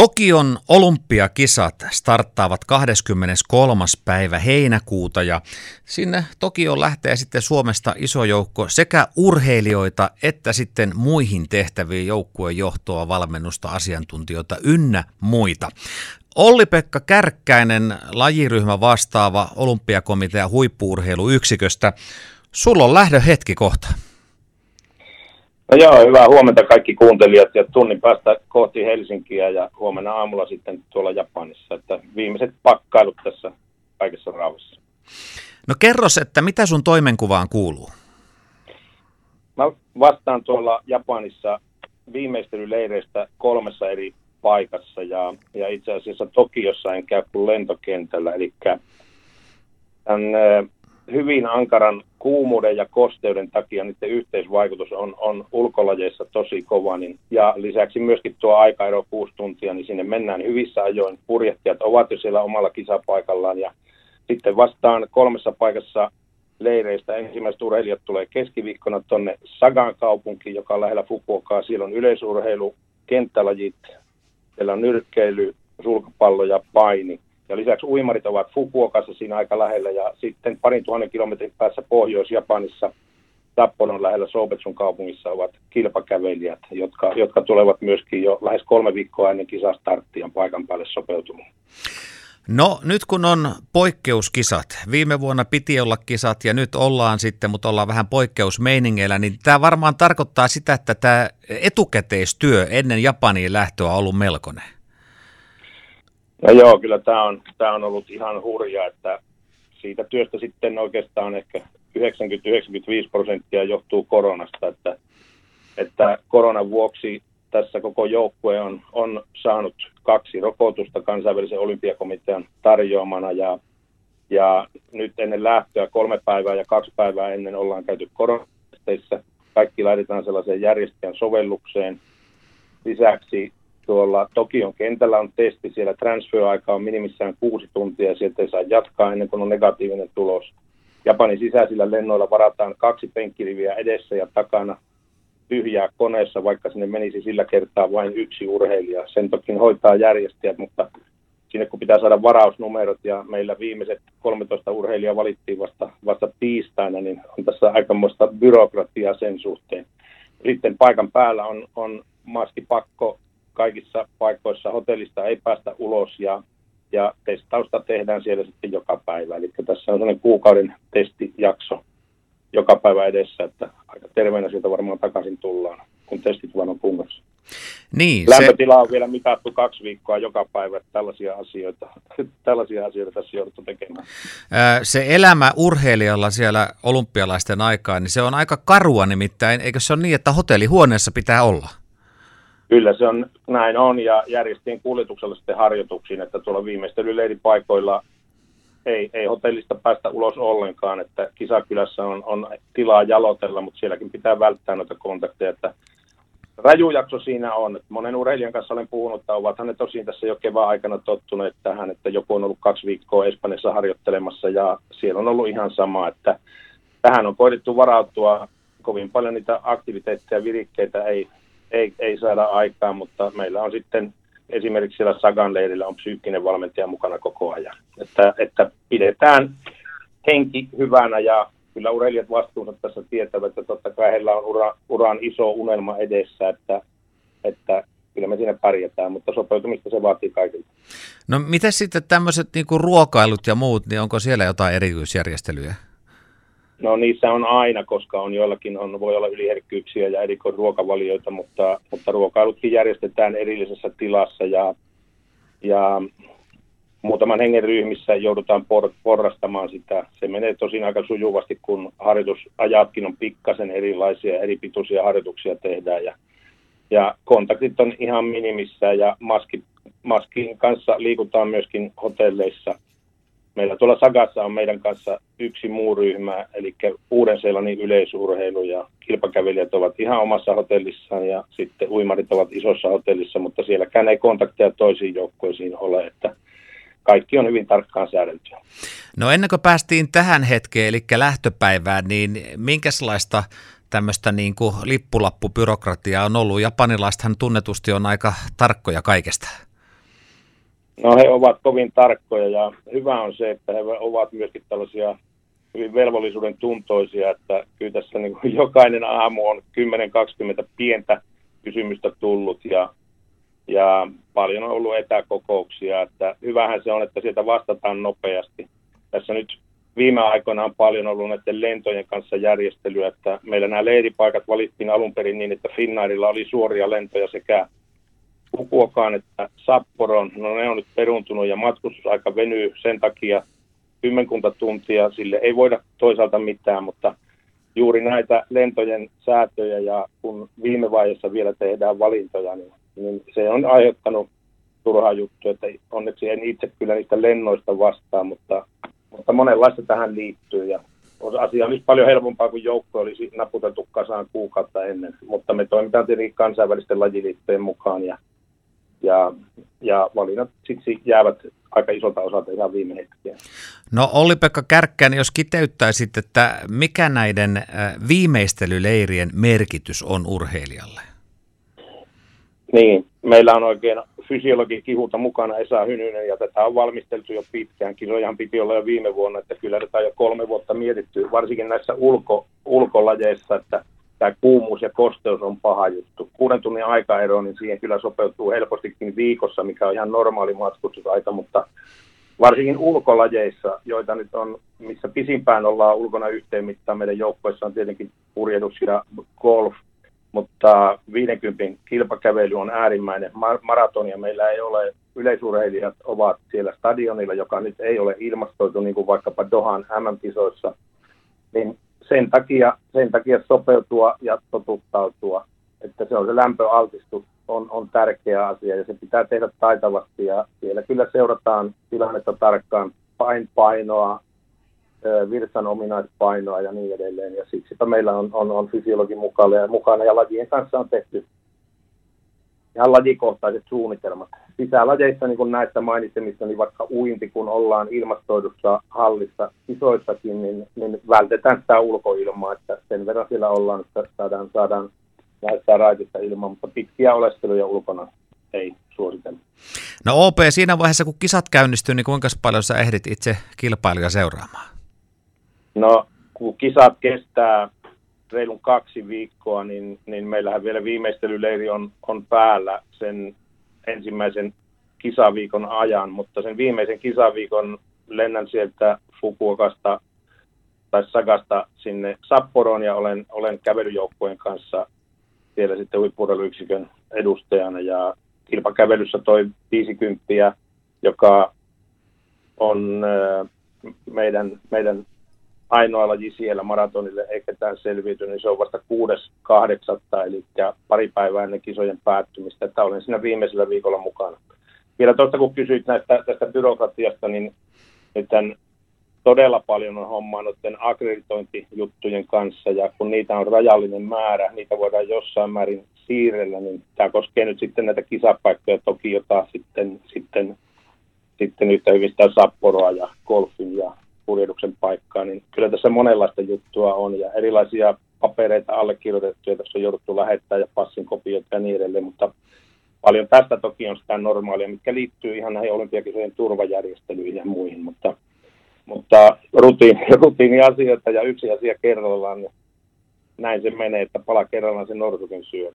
Tokion olympiakisat starttaavat 23. päivä heinäkuuta ja sinne Tokioon lähtee sitten Suomesta iso joukko sekä urheilijoita että sitten muihin tehtäviin joukkueen johtoa, valmennusta, asiantuntijoita ynnä muita. Olli-Pekka Kärkkäinen, lajiryhmä vastaava olympiakomitea huippuurheiluyksiköstä. Sulla on lähdön hetki kohta. No joo, hyvää huomenta kaikki kuuntelijat ja tunnin päästä kohti Helsinkiä ja huomenna aamulla sitten tuolla Japanissa. Että viimeiset pakkailut tässä kaikessa rauhassa. No kerros, että mitä sun toimenkuvaan kuuluu? Mä vastaan tuolla Japanissa viimeistelyleireistä kolmessa eri paikassa ja, ja itse asiassa Tokiossa en käy kuin lentokentällä. Eli tämän hyvin ankaran kuumuuden ja kosteuden takia niiden yhteisvaikutus on, on ulkolajeissa tosi kova. Niin, ja lisäksi myöskin tuo aikaero kuusi tuntia, niin sinne mennään hyvissä ajoin. Purjehtijat ovat jo siellä omalla kisapaikallaan ja sitten vastaan kolmessa paikassa leireistä ensimmäiset urheilijat tulee keskiviikkona tuonne Sagan kaupunkiin, joka on lähellä Fukuokaa. Siellä on yleisurheilu, kenttälajit, siellä on nyrkkeily, sulkapallo ja paini. Ja lisäksi uimarit ovat Fukuokassa siinä aika lähellä ja sitten parin tuhannen kilometrin päässä Pohjois-Japanissa Tapponon lähellä Sobetsun kaupungissa ovat kilpakävelijät, jotka, jotka tulevat myöskin jo lähes kolme viikkoa ennen kisastarttia paikan päälle sopeutumaan. No nyt kun on poikkeuskisat, viime vuonna piti olla kisat ja nyt ollaan sitten, mutta ollaan vähän poikkeusmeiningeillä, niin tämä varmaan tarkoittaa sitä, että tämä etukäteistyö ennen Japaniin lähtöä on ollut melkoinen. No joo, kyllä tämä on, tämä on ollut ihan hurja, että siitä työstä sitten oikeastaan ehkä 90-95 prosenttia johtuu koronasta, että, että koronan vuoksi tässä koko joukkue on, on saanut kaksi rokotusta kansainvälisen olympiakomitean tarjoamana ja, ja nyt ennen lähtöä kolme päivää ja kaksi päivää ennen ollaan käyty koronatesteissä. Kaikki laitetaan sellaiseen järjestäjän sovellukseen. Lisäksi tuolla Tokion kentällä on testi, siellä transfer-aika on minimissään kuusi tuntia, sieltä ei saa jatkaa ennen kuin on negatiivinen tulos. Japanin sisäisillä lennoilla varataan kaksi penkkiriviä edessä ja takana tyhjää koneessa, vaikka sinne menisi sillä kertaa vain yksi urheilija. Sen toki hoitaa järjestäjät, mutta sinne kun pitää saada varausnumerot ja meillä viimeiset 13 urheilijaa valittiin vasta, vasta tiistaina, niin on tässä aikamoista byrokratiaa sen suhteen. Sitten paikan päällä on, on maskipakko kaikissa paikoissa hotellista ei päästä ulos ja, ja testausta tehdään siellä sitten joka päivä. Eli tässä on sellainen kuukauden testijakso joka päivä edessä, että aika terveenä sieltä varmaan takaisin tullaan, kun testit vaan on kunnossa. Niin, Lämpötila se... on vielä mitattu kaksi viikkoa joka päivä, että tällaisia asioita, tällaisia asioita tässä jouduttu tekemään. Se elämä urheilijalla siellä olympialaisten aikaa, niin se on aika karua nimittäin, eikö se ole niin, että hotellihuoneessa pitää olla? Kyllä se on, näin on ja järjestin kuljetuksella sitten harjoituksiin, että tuolla viimeistelyleiripaikoilla ei, ei hotellista päästä ulos ollenkaan, että kisakylässä on, on tilaa jalotella, mutta sielläkin pitää välttää noita kontakteja, että rajujakso siinä on. Että monen urheilijan kanssa olen puhunut, että ovathan ne tosiaan tässä jo kevään aikana tottuneet tähän, että joku on ollut kaksi viikkoa Espanjassa harjoittelemassa ja siellä on ollut ihan sama, että tähän on koitettu varautua kovin paljon niitä aktiviteetteja ja virikkeitä ei, ei, ei saada aikaan, mutta meillä on sitten esimerkiksi siellä Sagan leirillä on psyykkinen valmentaja mukana koko ajan. Että, että pidetään henki hyvänä ja kyllä urheilijat vastuunsa tässä tietävät, että totta kai heillä on ura, uran iso unelma edessä, että, että kyllä me siinä pärjätään, mutta sopeutumista se vaatii kaikilta. No miten sitten tämmöiset niinku ruokailut ja muut, niin onko siellä jotain erityisjärjestelyjä? No niissä on aina, koska on joillakin on, voi olla yliherkkyyksiä ja ruokavalioita, mutta, mutta ruokailutkin järjestetään erillisessä tilassa ja, ja muutaman hengen ryhmissä joudutaan por, porrastamaan sitä. Se menee tosin aika sujuvasti, kun harjoitusajatkin on pikkasen erilaisia, eri pituisia harjoituksia tehdään ja, ja kontaktit on ihan minimissä ja maski, maskin kanssa liikutaan myöskin hotelleissa – Meillä tuolla Sagassa on meidän kanssa yksi muu ryhmä, eli uuden seelannin yleisurheilu ja kilpakävelijät ovat ihan omassa hotellissaan ja sitten uimarit ovat isossa hotellissa, mutta sielläkään ei kontakteja toisiin joukkueisiin ole, että kaikki on hyvin tarkkaan säädeltyä. No ennen kuin päästiin tähän hetkeen, eli lähtöpäivään, niin minkälaista tämmöistä niin kuin lippulappubyrokratiaa on ollut? Japanilaisethan tunnetusti on aika tarkkoja kaikesta. No he ovat kovin tarkkoja ja hyvä on se, että he ovat myöskin tällaisia hyvin velvollisuuden tuntoisia, että kyllä tässä niin kuin jokainen aamu on 10-20 pientä kysymystä tullut ja, ja paljon on ollut etäkokouksia, että hyvähän se on, että sieltä vastataan nopeasti. Tässä nyt viime aikoina on paljon ollut näiden lentojen kanssa järjestelyä, että meillä nämä leiripaikat valittiin alun perin niin, että Finnairilla oli suoria lentoja sekä Fukuokaan että Sapporon. No ne on nyt peruntunut ja matkustusaika venyy sen takia kymmenkunta tuntia, sille ei voida toisaalta mitään, mutta juuri näitä lentojen säätöjä ja kun viime vaiheessa vielä tehdään valintoja, niin, niin se on aiheuttanut turhaa juttu, että onneksi en itse kyllä niistä lennoista vastaa, mutta, mutta monenlaista tähän liittyy ja asia olisi paljon helpompaa, kuin joukko olisi naputeltu kasaan kuukautta ennen, mutta me toimitaan tietenkin kansainvälisten lajiliittojen mukaan ja ja, ja valinnat siksi jäävät aika isolta osalta ihan viime hetkiä. No Olli-Pekka Kärkkään, jos kiteyttäisit, että mikä näiden äh, viimeistelyleirien merkitys on urheilijalle? Niin, meillä on oikein fysiologi kihuta mukana Esa Hynynen ja tätä on valmisteltu jo pitkään. Kisojahan piti olla jo viime vuonna, että kyllä tätä on jo kolme vuotta mietitty, varsinkin näissä ulko, ulkolajeissa, että tämä kuumuus ja kosteus on paha juttu. Kuuden tunnin aikaero, niin siihen kyllä sopeutuu helpostikin viikossa, mikä on ihan normaali matkustusaika, mutta varsinkin ulkolajeissa, joita nyt on, missä pisimpään ollaan ulkona yhteen mittaan, meidän joukkoissa on tietenkin purjehdus ja golf, mutta 50 kilpakävely on äärimmäinen maratonia. Meillä ei ole, yleisurheilijat ovat siellä stadionilla, joka nyt ei ole ilmastoitu, niin kuin vaikkapa Dohan MM-kisoissa, niin sen takia, sen takia sopeutua ja totuttautua, että se on se lämpöaltistus on, on tärkeä asia ja se pitää tehdä taitavasti ja siellä kyllä seurataan tilannetta tarkkaan pain painoa, virtsan ominaispainoa ja niin edelleen. Ja siksipä meillä on, on, on fysiologi mukana ja, mukana ja lajien kanssa on tehty ihan lajikohtaiset suunnitelmat. Sisälajeissa, niin kuin näistä mainitsemista, niin vaikka uinti, kun ollaan ilmastoidussa hallissa isoissakin, niin, niin vältetään sitä ulkoilmaa, että sen verran siellä ollaan, että saadaan, saadaan näyttää raitista ilmaa, mutta pitkiä oleskeluja ulkona ei suositella. No OP, siinä vaiheessa kun kisat käynnistyy, niin kuinka paljon sä ehdit itse kilpailija seuraamaan? No, kun kisat kestää reilun kaksi viikkoa, niin, niin meillähän vielä viimeistelyleiri on, on päällä sen ensimmäisen kisaviikon ajan, mutta sen viimeisen kisaviikon lennän sieltä Fukuokasta tai Sagasta sinne Sapporoon ja olen, olen kävelyjoukkojen kanssa siellä sitten huippuudellyksikön edustajana. Ja kilpakävelyssä toi 50, joka on meidän, meidän ainoa laji siellä maratonille ei ketään selviyty, niin se on vasta 6.8. eli pari päivää ennen kisojen päättymistä, että olen siinä viimeisellä viikolla mukana. Vielä tuosta kun kysyit näistä, tästä byrokratiasta, niin nyt todella paljon on hommaa noiden akkreditointijuttujen kanssa, ja kun niitä on rajallinen määrä, niitä voidaan jossain määrin siirrellä, niin tämä koskee nyt sitten näitä kisapaikkoja toki, jota sitten, sitten, sitten yhtä hyvin sitä Sapporoa ja golfin ja purjehduksen paikkaa, niin kyllä tässä monenlaista juttua on ja erilaisia papereita allekirjoitettuja, tässä on jouduttu lähettää ja passin kopiot ja niin edelleen, mutta paljon tästä toki on sitä normaalia, mikä liittyy ihan näihin olympiakisojen turvajärjestelyihin ja muihin, mutta, mutta rutiini, rutiiniasioita ja yksi asia kerrallaan, niin näin se menee, että pala kerrallaan se norsukin syö.